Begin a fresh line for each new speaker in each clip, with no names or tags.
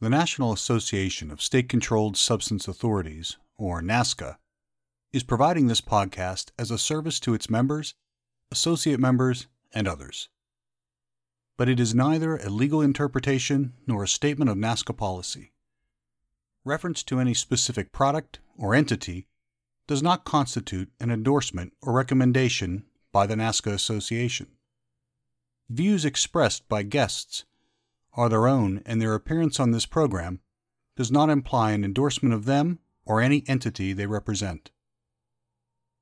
The National Association of State Controlled Substance Authorities, or NASCA, is providing this podcast as a service to its members, associate members, and others. But it is neither a legal interpretation nor a statement of NASCA policy. Reference to any specific product or entity does not constitute an endorsement or recommendation by the NASCA Association. Views expressed by guests are their own, and their appearance on this program does not imply an endorsement of them or any entity they represent.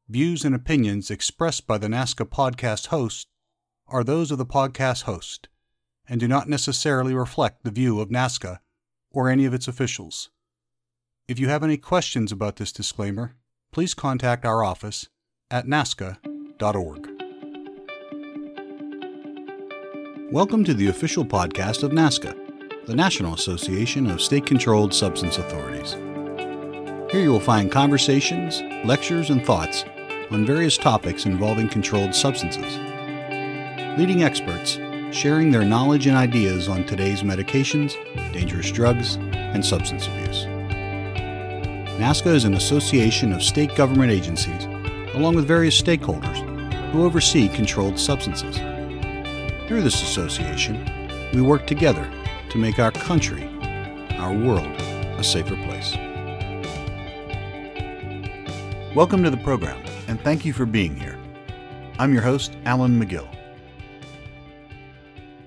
Views and opinions expressed by the NASCA podcast host are those of the podcast host and do not necessarily reflect the view of NASCA or any of its officials. If you have any questions about this disclaimer, please contact our office at nasca.org. Welcome to the official podcast of NASCA, the National Association of State Controlled Substance Authorities. Here you will find conversations, lectures, and thoughts on various topics involving controlled substances. Leading experts sharing their knowledge and ideas on today's medications, dangerous drugs, and substance abuse. NASCA is an association of state government agencies, along with various stakeholders, who oversee controlled substances. Through this association, we work together to make our country, our world, a safer place. Welcome to the program, and thank you for being here. I'm your host, Alan McGill.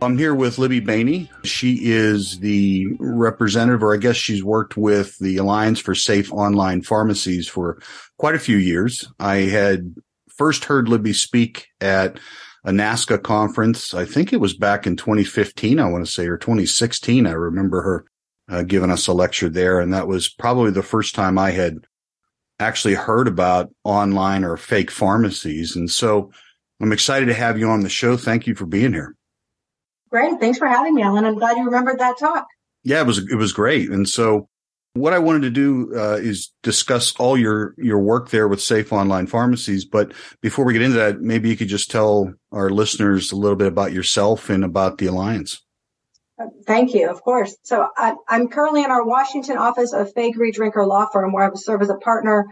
I'm here with Libby Baney. She is the representative, or I guess she's worked with the Alliance for Safe Online Pharmacies for quite a few years. I had first heard Libby speak at a NASCA conference. I think it was back in 2015, I want to say, or 2016. I remember her uh, giving us a lecture there. And that was probably the first time I had actually heard about online or fake pharmacies. And so I'm excited to have you on the show. Thank you for being here.
Great. Thanks for having me, Alan. I'm glad you remembered that talk.
Yeah, it was, it was great. And so what I wanted to do uh, is discuss all your your work there with Safe Online Pharmacies. But before we get into that, maybe you could just tell our listeners a little bit about yourself and about the alliance.
Thank you. Of course. So I, am currently in our Washington office of Faegre Drinker Law Firm, where I serve as a partner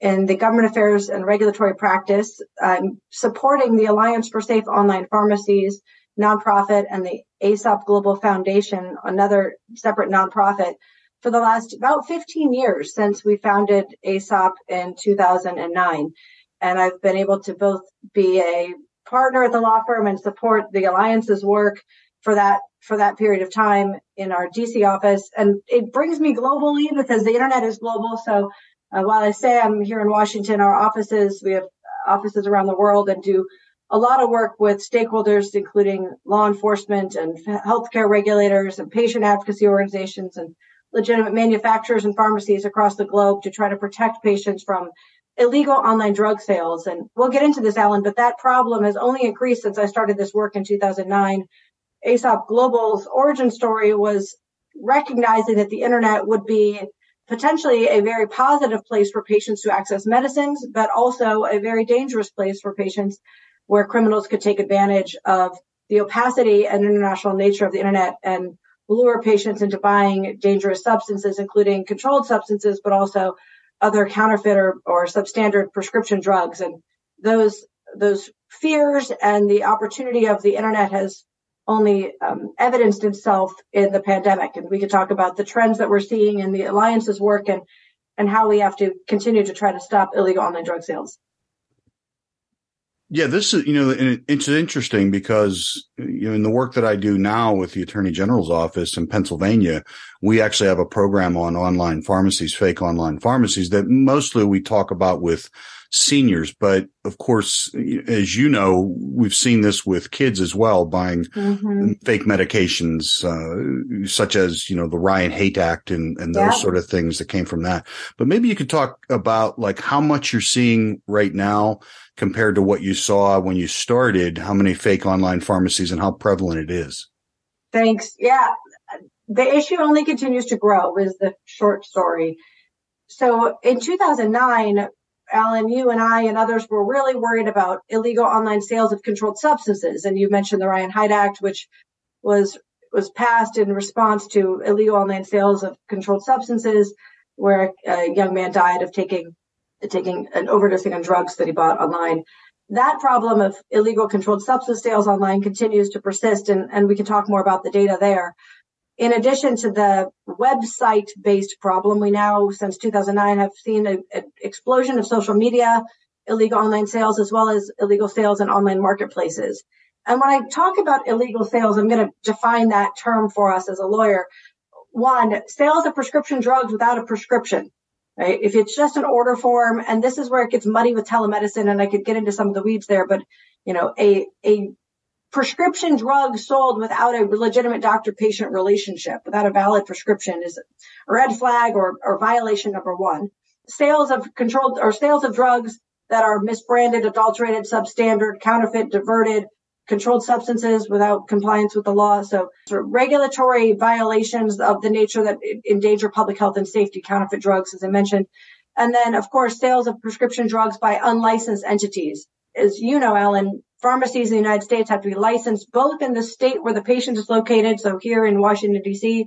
in the government affairs and regulatory practice. I'm supporting the Alliance for Safe Online Pharmacies nonprofit and the ASOP Global Foundation, another separate nonprofit for the last about 15 years since we founded ASOP in 2009. And I've been able to both be a partner at the law firm and support the alliance's work for that for that period of time in our DC office. And it brings me globally because the internet is global. So uh, while I say I'm here in Washington, our offices, we have offices around the world and do a lot of work with stakeholders, including law enforcement and healthcare regulators and patient advocacy organizations and legitimate manufacturers and pharmacies across the globe to try to protect patients from illegal online drug sales. And we'll get into this, Alan, but that problem has only increased since I started this work in 2009. ASOP Global's origin story was recognizing that the internet would be potentially a very positive place for patients to access medicines, but also a very dangerous place for patients where criminals could take advantage of the opacity and international nature of the internet and lure patients into buying dangerous substances, including controlled substances, but also other counterfeit or, or substandard prescription drugs. And those those fears and the opportunity of the internet has only um, evidenced itself in the pandemic. And we could talk about the trends that we're seeing in the alliance's work and and how we have to continue to try to stop illegal online drug sales.
Yeah, this is, you know, it's interesting because, you know, in the work that I do now with the attorney general's office in Pennsylvania, we actually have a program on online pharmacies, fake online pharmacies that mostly we talk about with seniors. But of course, as you know, we've seen this with kids as well, buying mm-hmm. fake medications, uh, such as, you know, the Ryan Haight Act and, and those yeah. sort of things that came from that. But maybe you could talk about like how much you're seeing right now compared to what you saw when you started, how many fake online pharmacies and how prevalent it is.
Thanks. Yeah. The issue only continues to grow is the short story. So in 2009, Alan, you and I and others were really worried about illegal online sales of controlled substances. And you mentioned the Ryan Haight Act, which was was passed in response to illegal online sales of controlled substances, where a young man died of taking taking an overdosing on drugs that he bought online. That problem of illegal controlled substance sales online continues to persist, and, and we can talk more about the data there. In addition to the website based problem, we now, since 2009, have seen an explosion of social media, illegal online sales, as well as illegal sales in online marketplaces. And when I talk about illegal sales, I'm going to define that term for us as a lawyer. One, sales of prescription drugs without a prescription. Right? If it's just an order form, and this is where it gets muddy with telemedicine, and I could get into some of the weeds there, but you know, a a prescription drug sold without a legitimate doctor patient relationship, without a valid prescription is a red flag or, or violation number one. Sales of controlled or sales of drugs that are misbranded, adulterated, substandard, counterfeit, diverted, controlled substances without compliance with the law. So sort of regulatory violations of the nature that endanger public health and safety, counterfeit drugs, as I mentioned. And then, of course, sales of prescription drugs by unlicensed entities. As you know, Alan, pharmacies in the United States have to be licensed both in the state where the patient is located, so here in Washington, D.C.,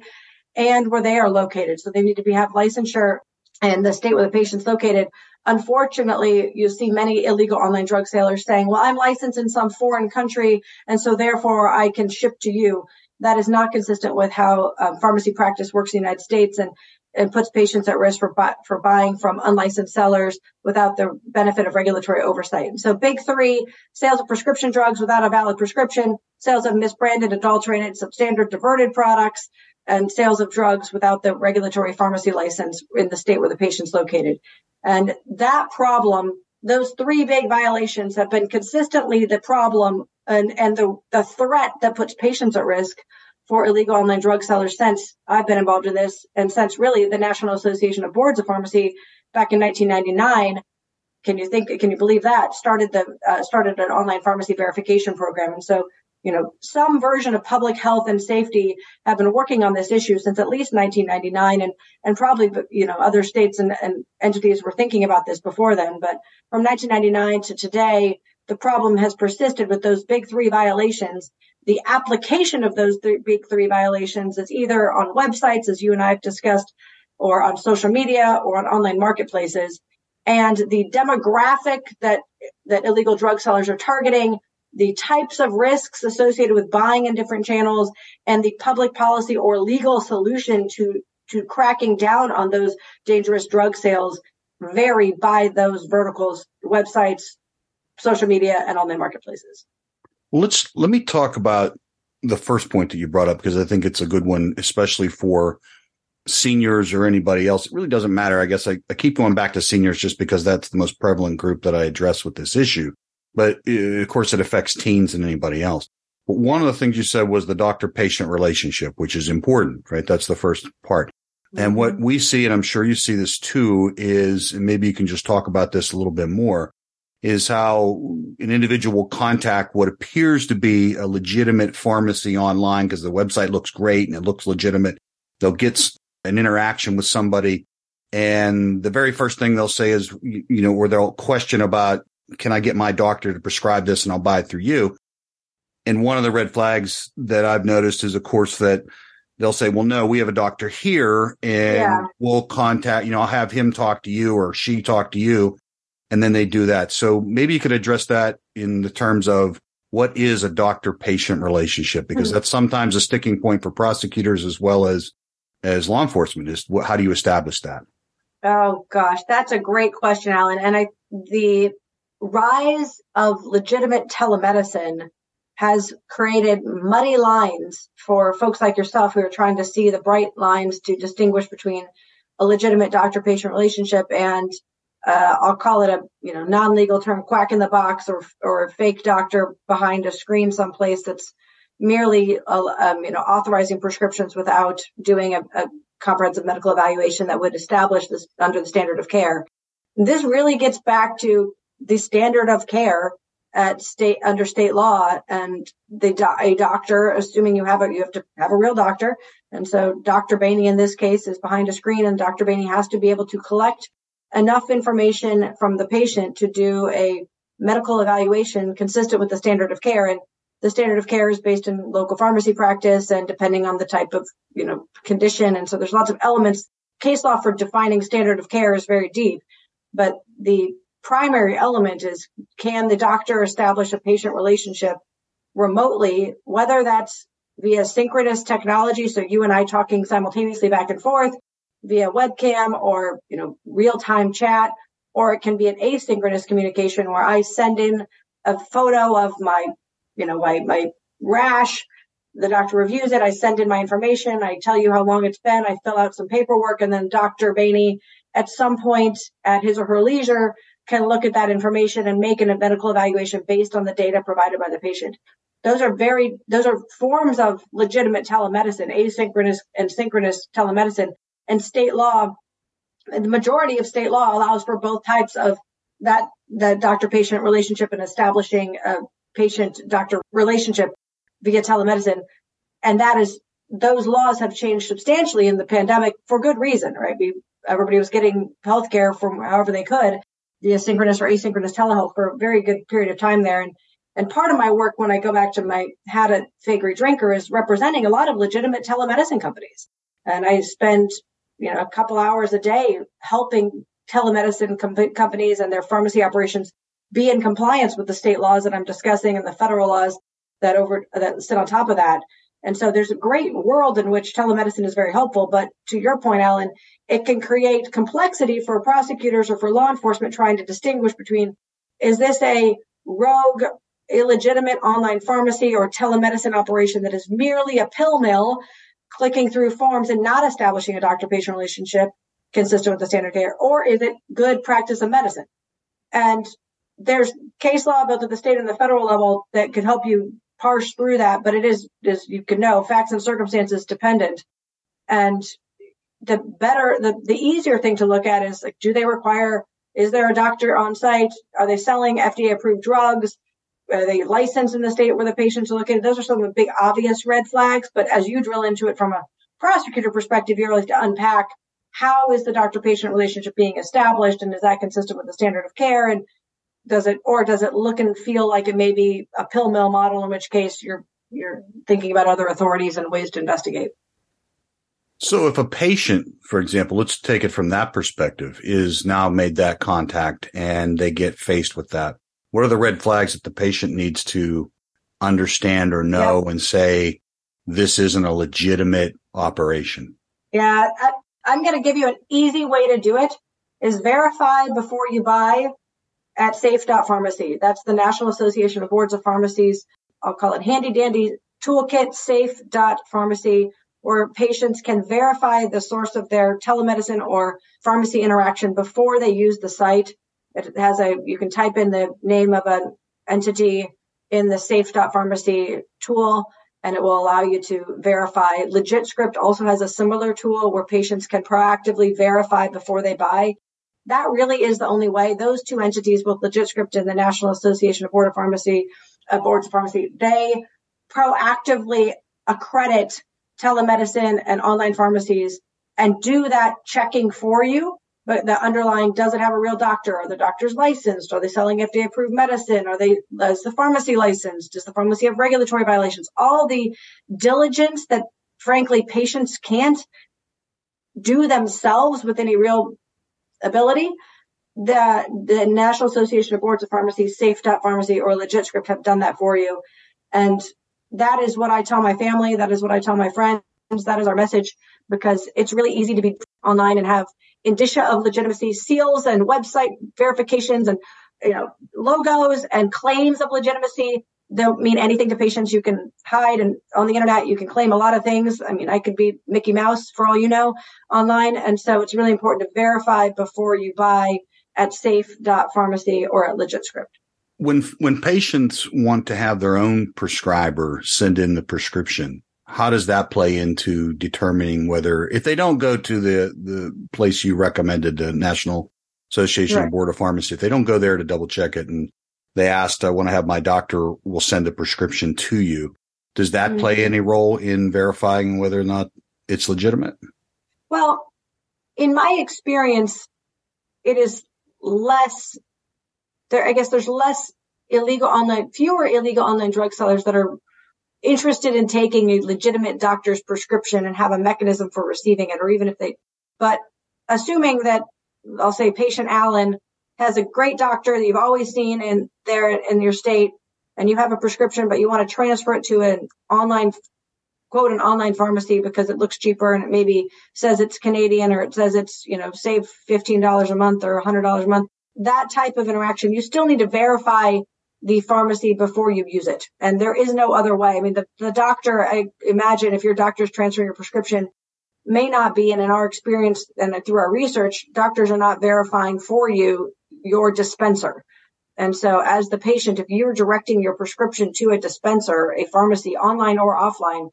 and where they are located. So they need to be have licensure in the state where the patient's located. Unfortunately, you see many illegal online drug sellers saying, well, I'm licensed in some foreign country, and so therefore I can ship to you. That is not consistent with how um, pharmacy practice works in the United States. And and puts patients at risk for, for buying from unlicensed sellers without the benefit of regulatory oversight. So big three, sales of prescription drugs without a valid prescription, sales of misbranded, adulterated, substandard, diverted products, and sales of drugs without the regulatory pharmacy license in the state where the patient's located. And that problem, those three big violations have been consistently the problem and, and the, the threat that puts patients at risk for illegal online drug sellers since I've been involved in this and since really the National Association of Boards of Pharmacy back in 1999. Can you think, can you believe that started the, uh, started an online pharmacy verification program. And so, you know, some version of public health and safety have been working on this issue since at least 1999 and, and probably, you know, other states and, and entities were thinking about this before then. But from 1999 to today, the problem has persisted with those big three violations the application of those th- big three violations is either on websites, as you and I have discussed, or on social media or on online marketplaces. And the demographic that, that illegal drug sellers are targeting, the types of risks associated with buying in different channels, and the public policy or legal solution to, to cracking down on those dangerous drug sales vary by those verticals, websites, social media, and online marketplaces.
Let's let me talk about the first point that you brought up because I think it's a good one, especially for seniors or anybody else. It really doesn't matter. I guess I, I keep going back to seniors just because that's the most prevalent group that I address with this issue. But of course, it affects teens and anybody else. But one of the things you said was the doctor patient relationship, which is important, right? That's the first part. And what mm-hmm. we see, and I'm sure you see this too, is, and maybe you can just talk about this a little bit more, is how an individual will contact what appears to be a legitimate pharmacy online because the website looks great and it looks legitimate. They'll get an interaction with somebody and the very first thing they'll say is, you know, where they'll question about, can I get my doctor to prescribe this and I'll buy it through you? And one of the red flags that I've noticed is, of course, that they'll say, well, no, we have a doctor here and yeah. we'll contact, you know, I'll have him talk to you or she talk to you and then they do that. So maybe you could address that in the terms of what is a doctor patient relationship? Because mm-hmm. that's sometimes a sticking point for prosecutors as well as, as law enforcement is what, how do you establish that?
Oh gosh, that's a great question, Alan. And I, the rise of legitimate telemedicine has created muddy lines for folks like yourself who are trying to see the bright lines to distinguish between a legitimate doctor patient relationship and uh, I'll call it a you know non-legal term, quack in the box, or or a fake doctor behind a screen someplace that's merely uh, um, you know authorizing prescriptions without doing a, a, comprehensive medical evaluation that would establish this under the standard of care. This really gets back to the standard of care at state under state law, and the a doctor, assuming you have a you have to have a real doctor, and so Dr. Baney in this case is behind a screen, and Dr. Baney has to be able to collect enough information from the patient to do a medical evaluation consistent with the standard of care. And the standard of care is based in local pharmacy practice and depending on the type of, you know, condition. And so there's lots of elements. Case law for defining standard of care is very deep, but the primary element is can the doctor establish a patient relationship remotely, whether that's via synchronous technology. So you and I talking simultaneously back and forth via webcam or, you know, real time chat, or it can be an asynchronous communication where I send in a photo of my you know, my, my rash. The doctor reviews it. I send in my information. I tell you how long it's been. I fill out some paperwork and then Dr. Baney at some point at his or her leisure can look at that information and make a medical evaluation based on the data provided by the patient. Those are very, those are forms of legitimate telemedicine, asynchronous and synchronous telemedicine and state law. The majority of state law allows for both types of that, the doctor patient relationship and establishing a patient doctor relationship via telemedicine. And that is, those laws have changed substantially in the pandemic for good reason, right? We, everybody was getting healthcare from however they could via synchronous or asynchronous telehealth for a very good period of time there. And, and part of my work when I go back to my had a Faegre Drinker is representing a lot of legitimate telemedicine companies. And I spend, you know, a couple hours a day helping telemedicine com- companies and their pharmacy operations be in compliance with the state laws that I'm discussing and the federal laws that over that sit on top of that. And so there's a great world in which telemedicine is very helpful. But to your point, Alan, it can create complexity for prosecutors or for law enforcement trying to distinguish between is this a rogue, illegitimate online pharmacy or telemedicine operation that is merely a pill mill clicking through forms and not establishing a doctor patient relationship consistent with the standard care? Or is it good practice of medicine? And there's case law both at the state and the federal level that could help you parse through that, but it is, as you can know, facts and circumstances dependent. And the better, the, the easier thing to look at is like, do they require, is there a doctor on site? Are they selling FDA approved drugs? Are they licensed in the state where the patients located? Those are some of the big obvious red flags. But as you drill into it from a prosecutor perspective, you're like to unpack how is the doctor patient relationship being established and is that consistent with the standard of care? And does it or does it look and feel like it may be a pill mill model in which case you're you're thinking about other authorities and ways to investigate
so if a patient for example let's take it from that perspective is now made that contact and they get faced with that what are the red flags that the patient needs to understand or know yep. and say this isn't a legitimate operation
yeah I, i'm going to give you an easy way to do it is verify before you buy at safe.pharmacy. That's the National Association of Boards of Pharmacies. I'll call it handy dandy toolkit safe.pharmacy where patients can verify the source of their telemedicine or pharmacy interaction before they use the site. It has a, you can type in the name of an entity in the safe.pharmacy tool and it will allow you to verify. LegitScript also has a similar tool where patients can proactively verify before they buy that really is the only way. Those two entities, both LegitScript and the National Association of Board of Pharmacy, uh, Boards of Pharmacy, they proactively accredit telemedicine and online pharmacies and do that checking for you. But the underlying, does it have a real doctor? Are the doctors licensed? Are they selling FDA approved medicine? Are they, is the pharmacy licensed? Does the pharmacy have regulatory violations? All the diligence that frankly patients can't do themselves with any real ability, that the National Association of Boards of Pharmacy, Safe.Pharmacy, or LegitScript have done that for you. And that is what I tell my family. That is what I tell my friends. That is our message because it's really easy to be online and have indicia of legitimacy, seals and website verifications and you know logos and claims of legitimacy don't mean anything to patients. You can hide and on the internet, you can claim a lot of things. I mean, I could be Mickey Mouse for all you know online. And so it's really important to verify before you buy at safe.pharmacy or at LegitScript.
When, when patients want to have their own prescriber send in the prescription, how does that play into determining whether, if they don't go to the, the place you recommended, the National Association right. Board of Pharmacy, if they don't go there to double check it and they asked, I want to have my doctor will send a prescription to you. Does that mm-hmm. play any role in verifying whether or not it's legitimate?
Well, in my experience, it is less there. I guess there's less illegal online, fewer illegal online drug sellers that are interested in taking a legitimate doctor's prescription and have a mechanism for receiving it, or even if they, but assuming that I'll say patient Alan has a great doctor that you've always seen in there in your state and you have a prescription, but you want to transfer it to an online quote an online pharmacy because it looks cheaper and it maybe says it's Canadian or it says it's, you know, save $15 a month or $100 a month. That type of interaction, you still need to verify the pharmacy before you use it. And there is no other way. I mean, the, the doctor, I imagine if your doctor is transferring your prescription, may not be. And in our experience and through our research, doctors are not verifying for you your dispenser. And so as the patient, if you're directing your prescription to a dispenser, a pharmacy online or offline,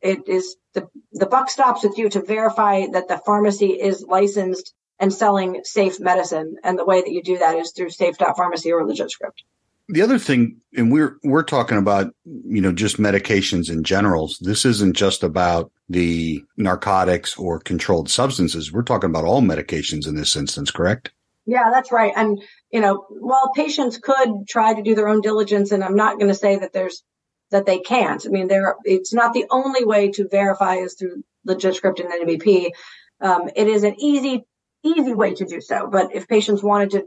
it is the, the buck stops with you to verify that the pharmacy is licensed and selling safe medicine. And the way that you do that is through safe.pharmacy or LegitScript.
The other thing, and we're we're talking about, you know, just medications in general. This isn't just about the narcotics or controlled substances. We're talking about all medications in this instance, correct?
Yeah, that's right. And you know, while patients could try to do their own diligence, and I'm not going to say that there's that they can't. I mean, there it's not the only way to verify is through LegitScript and NBP. Um, it is an easy easy way to do so. But if patients wanted to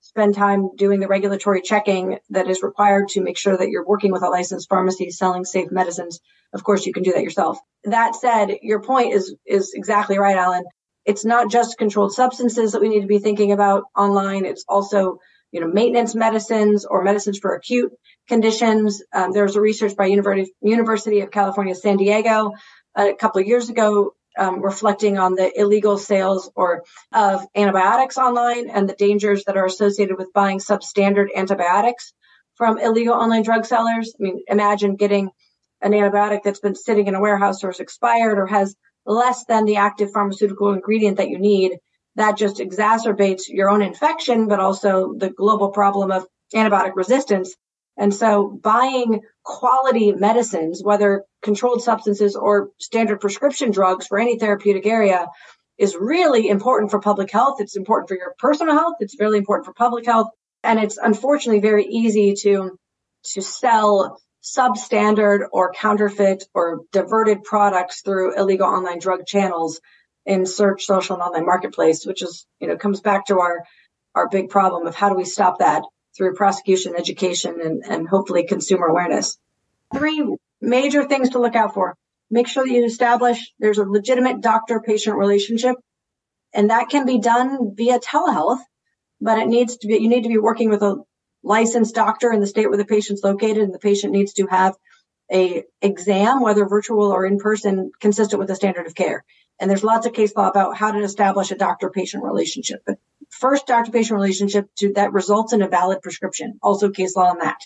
spend time doing the regulatory checking that is required to make sure that you're working with a licensed pharmacy selling safe medicines, of course you can do that yourself. That said, your point is is exactly right, Alan. It's not just controlled substances that we need to be thinking about online. It's also you know, maintenance medicines or medicines for acute conditions. Um, there was a research by University, University of California, San Diego a couple of years ago um, reflecting on the illegal sales or of antibiotics online and the dangers that are associated with buying substandard antibiotics from illegal online drug sellers. I mean, imagine getting an antibiotic that's been sitting in a warehouse or is expired or has less than the active pharmaceutical ingredient that you need. That just exacerbates your own infection, but also the global problem of antibiotic resistance and so buying quality medicines, whether controlled substances or standard prescription drugs for any therapeutic area is really important for public health. It's important for your personal health. It's really important for public health. And it's unfortunately very easy to, to sell substandard or counterfeit or diverted products through illegal online drug channels in search, social, and online marketplace, which is, you know, comes back to our, our big problem of how do we stop that? through prosecution, education, and, and hopefully consumer awareness. Three major things to look out for. Make sure that you establish there's a legitimate doctor patient relationship. And that can be done via telehealth, but it needs to be, you need to be working with a licensed doctor in the state where the patient's located and the patient needs to have a exam, whether virtual or in person, consistent with the standard of care. And there's lots of case law about how to establish a doctor patient relationship. But first doctor patient relationship to that results in a valid prescription. Also case law on that.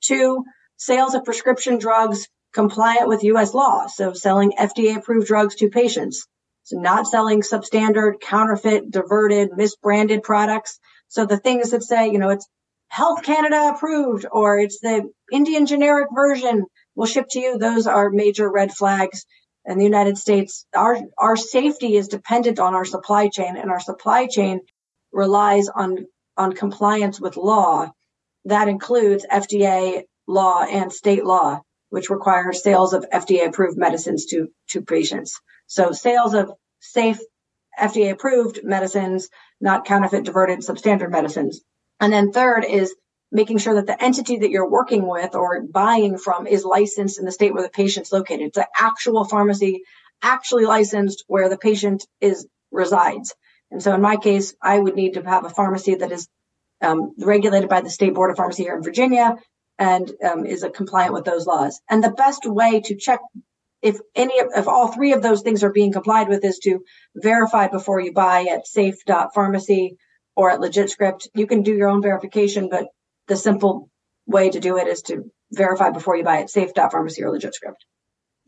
Two, sales of prescription drugs compliant with U.S. law. So selling FDA approved drugs to patients. So not selling substandard, counterfeit, diverted, misbranded products. So the things that say, you know, it's Health Canada approved or it's the Indian generic version will ship to you. Those are major red flags in the United States. Our, our safety is dependent on our supply chain and our supply chain relies on, on compliance with law. That includes FDA law and state law, which requires sales of FDA approved medicines to, to patients. So sales of safe FDA approved medicines, not counterfeit, diverted, substandard medicines. And then third is making sure that the entity that you're working with or buying from is licensed in the state where the patient's located. It's an actual pharmacy actually licensed where the patient is resides. And so in my case, I would need to have a pharmacy that is um, regulated by the state board of pharmacy here in Virginia and um, is compliant with those laws. And the best way to check if any of if all three of those things are being complied with is to verify before you buy at safe.pharmacy or at LegitScript. You can do your own verification, but the simple way to do it is to verify before you buy at safe.pharmacy or LegitScript.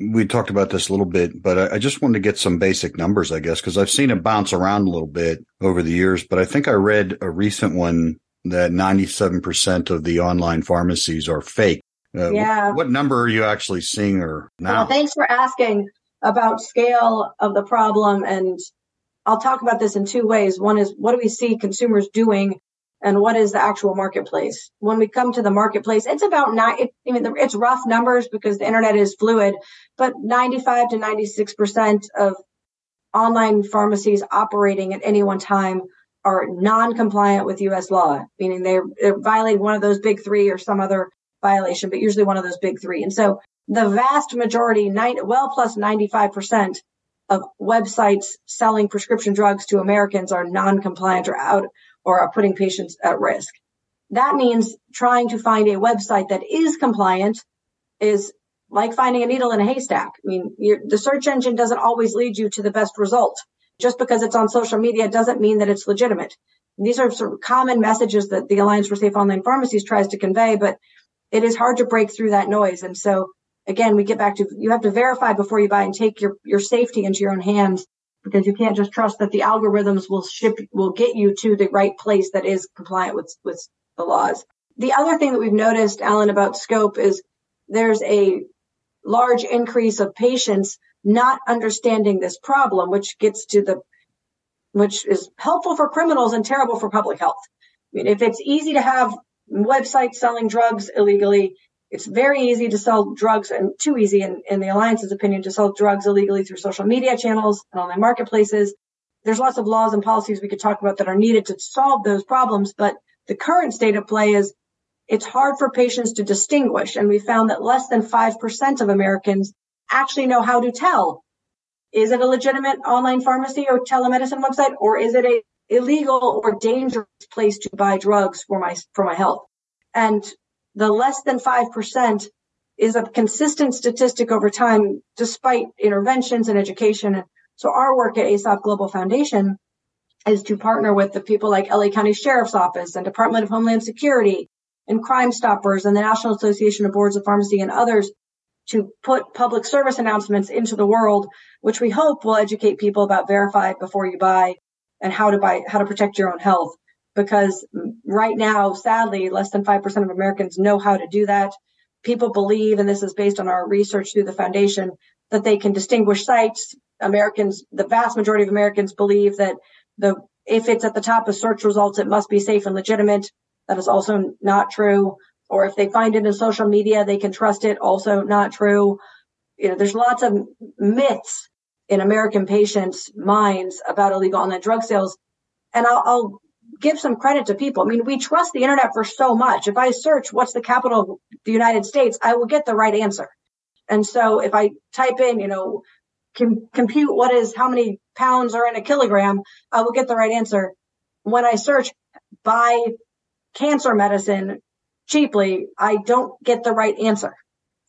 we talked about this a little bit, but I, just wanted to get some basic numbers, I guess, because I've seen it bounce around a little bit over the years. But I think I read a recent one that 97% of the online pharmacies are fake. Uh, yeah. What, what, number are you actually seeing or now?
Well, thanks for asking about scale of the problem. And I'll talk about this in two ways. One is what do we see consumers doing and what is the actual marketplace. When we come to the marketplace, it's about nine, it, I mean, it's rough numbers because the internet is fluid, but 95 to 96% of online pharmacies operating at any one time are non-compliant with U.S. law, meaning they're, they're violating one of those big three or some other violation, but usually one of those big three. And so the vast majority, nine, well plus 95% of websites selling prescription drugs to Americans are non-compliant or out or are putting patients at risk. That means trying to find a website that is compliant is like finding a needle in a haystack. I mean, the search engine doesn't always lead you to the best result. Just because it's on social media doesn't mean that it's legitimate. These are sort of common messages that the Alliance for Safe Online Pharmacies tries to convey, but it is hard to break through that noise. And so again, we get back to you have to verify before you buy and take your, your safety into your own hands because you can't just trust that the algorithms will ship will get you to the right place that is compliant with with the laws. The other thing that we've noticed, Alan, about scope is there's a large increase of patients not understanding this problem, which gets to the which is helpful for criminals and terrible for public health. I mean, if it's easy to have websites selling drugs illegally, it's very easy to sell drugs and too easy in, in the alliance's opinion to sell drugs illegally through social media channels and online marketplaces. There's lots of laws and policies we could talk about that are needed to solve those problems but the current state of play is it's hard for patients to distinguish and we found that less than 5% of americans actually know how to tell. Is it a legitimate online pharmacy or telemedicine website or is it a illegal or dangerous place to buy drugs for my for my health? And the less than 5% is a consistent statistic over time, despite interventions and education. So our work at ASOP Global Foundation is to partner with the people like LA County Sheriff's Office and Department of Homeland Security and Crime Stoppers and the National Association of Boards of Pharmacy and others to put public service announcements into the world, which we hope will educate people about verify before you buy and how to buy, how to protect your own health because right now, sadly, less than 5% of Americans know how to do that. People believe, and this is based on our research through the foundation, that they can distinguish sites. Americans, the vast majority of Americans believe that the, if it's at the top of search results, it must be safe and legitimate. That is also not true. Or if they find it in social media, they can trust it. Also not true. You know, there's lots of myths in American patients' minds about illegal online drug sales. And I'll, I'll give some credit to people. I mean, we trust the internet for so much. If I search what's the capital of the United States, I will get the right answer. And so if I type in, you know, com- compute what is how many pounds are in a kilogram, I will get the right answer. When I search buy cancer medicine cheaply, I don't get the right answer.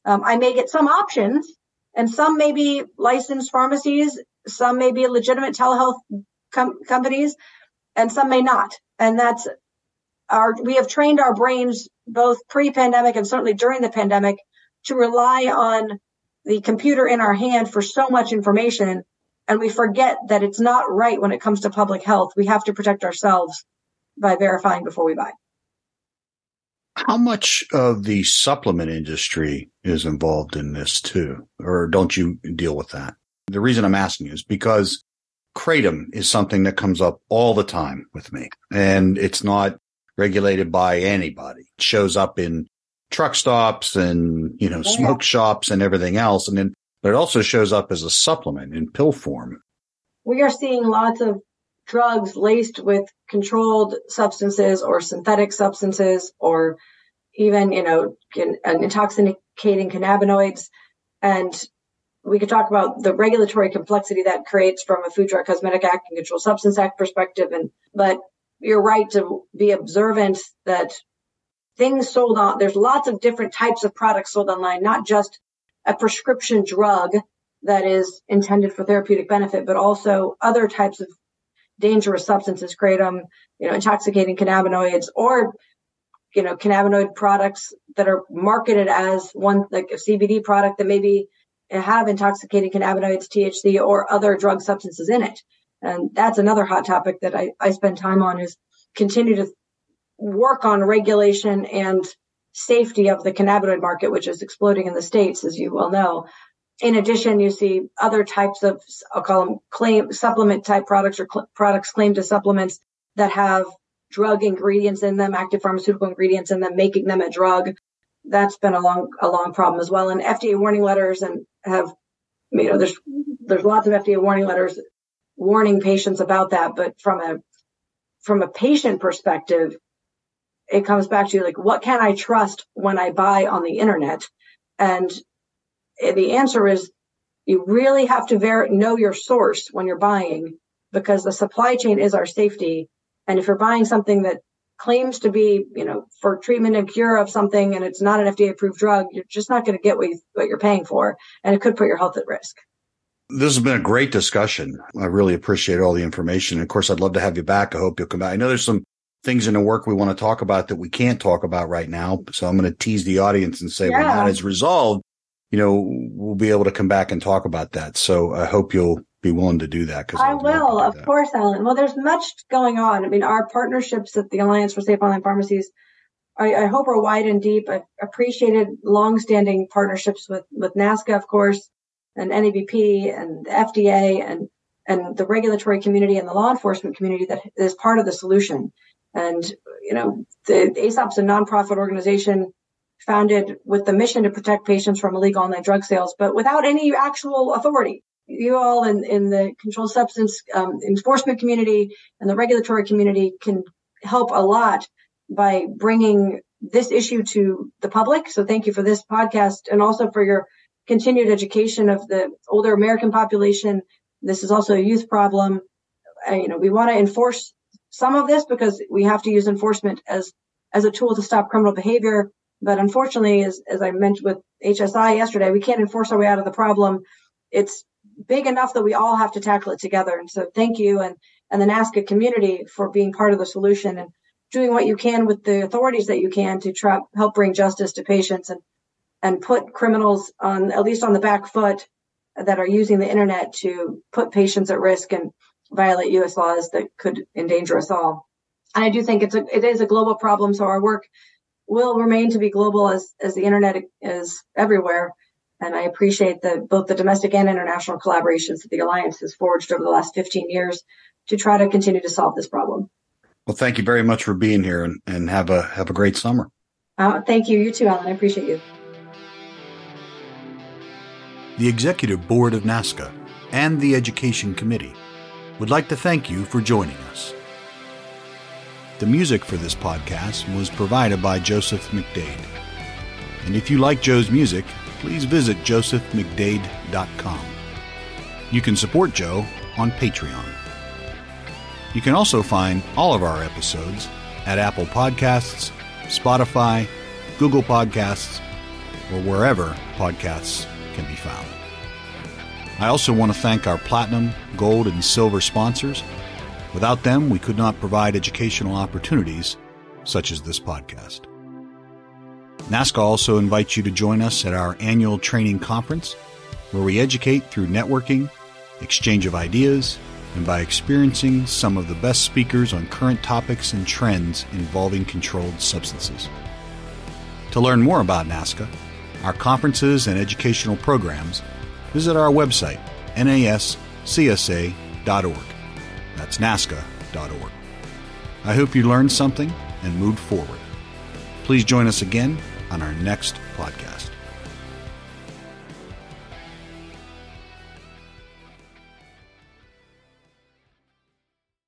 Um, I may get some options and some may be licensed pharmacies. Some may be legitimate telehealth com- companies and some may not. And that's our, we have trained our brains both pre-pandemic and certainly during the pandemic to rely on the computer in our hand for so much information. And we forget that it's not right when it comes to public health. We have to protect ourselves by verifying before we buy.
How much of the supplement industry is involved in this too? Or don't you deal with that? The reason I'm asking is because kratom is something that comes up all the time with me and it's not regulated by anybody. It shows up in truck stops and, you know, yeah. smoke shops and everything else. And then, but it also shows up as a supplement in pill form.
We are seeing lots of drugs laced with controlled substances or synthetic substances or even, you know, an intoxicating cannabinoids. And we could talk about the regulatory complexity that creates from a Food Drug Cosmetic Act and Controlled Substance Act perspective. And but you're right to be observant that things sold on there's lots of different types of products sold online, not just a prescription drug that is intended for therapeutic benefit, but also other types of dangerous substances, kratom, you know, intoxicating cannabinoids, or you know, cannabinoid products that are marketed as one like a CBD product that maybe have intoxicating cannabinoids, THC, or other drug substances in it. And that's another hot topic that I, I spend time on is continue to work on regulation and safety of the cannabinoid market, which is exploding in the States, as you well know. In addition, you see other types of, I'll call them claim supplement type products or cl- products claimed as supplements that have drug ingredients in them, active pharmaceutical ingredients in them, making them a drug. That's been a long, a long problem as well. And FDA warning letters and have, you know, there's, there's lots of FDA warning letters warning patients about that. But from a, from a patient perspective, it comes back to like, what can I trust when I buy on the internet? And the answer is you really have to ver- know your source when you're buying because the supply chain is our safety. And if you're buying something that claims to be, you know, for treatment and cure of something and it's not an FDA approved drug, you're just not going to get what, you, what you're paying for. And it could put your health at risk.
This has been a great discussion. I really appreciate all the information. And of course, I'd love to have you back. I hope you'll come back. I know there's some things in the work we want to talk about that we can't talk about right now. So I'm going to tease the audience and say yeah. when that is resolved, you know, we'll be able to come back and talk about that. So I hope you'll be willing to do that.
Cause I will, of that. course, Alan. Well, there's much going on. I mean, our partnerships at the Alliance for Safe Online Pharmacies, I, I hope are wide and deep. I've appreciated longstanding partnerships with, with NASCA, of course, and NABP and the FDA and, and the regulatory community and the law enforcement community that is part of the solution. And, you know, the ASOP's a nonprofit organization founded with the mission to protect patients from illegal online drug sales, but without any actual authority. You all in, in the controlled substance um, enforcement community and the regulatory community can help a lot by bringing this issue to the public. So thank you for this podcast and also for your continued education of the older American population. This is also a youth problem. You know, we want to enforce some of this because we have to use enforcement as as a tool to stop criminal behavior. But unfortunately, as, as I mentioned with HSI yesterday, we can't enforce our way out of the problem. It's big enough that we all have to tackle it together. And so thank you and, and the NASCA community for being part of the solution and doing what you can with the authorities that you can to try, help bring justice to patients and, and put criminals on, at least on the back foot that are using the internet to put patients at risk and violate U.S. laws that could endanger us all. And I do think it's a, it is a global problem. So our work will remain to be global as, as the internet is everywhere. And I appreciate the, both the domestic and international collaborations that the Alliance has forged over the last 15 years to try to continue to solve this problem.
Well, thank you very much for being here and, and have a, have a great summer.
Uh, thank you. You too, Alan. I appreciate you.
The Executive Board of NASCA and the Education Committee would like to thank you for joining us. The music for this podcast was provided by Joseph McDade. And if you like Joe's music, please visit josephmcdade.com. You can support Joe on Patreon. You can also find all of our episodes at Apple Podcasts, Spotify, Google Podcasts, or wherever podcasts can be found. I also want to thank our platinum, gold, and silver sponsors Without them, we could not provide educational opportunities such as this podcast. NASCA also invites you to join us at our annual training conference, where we educate through networking, exchange of ideas, and by experiencing some of the best speakers on current topics and trends involving controlled substances. To learn more about NASCA, our conferences, and educational programs, visit our website, nascsa.org. That's NASCA.org. I hope you learned something and moved forward. Please join us again on our next podcast.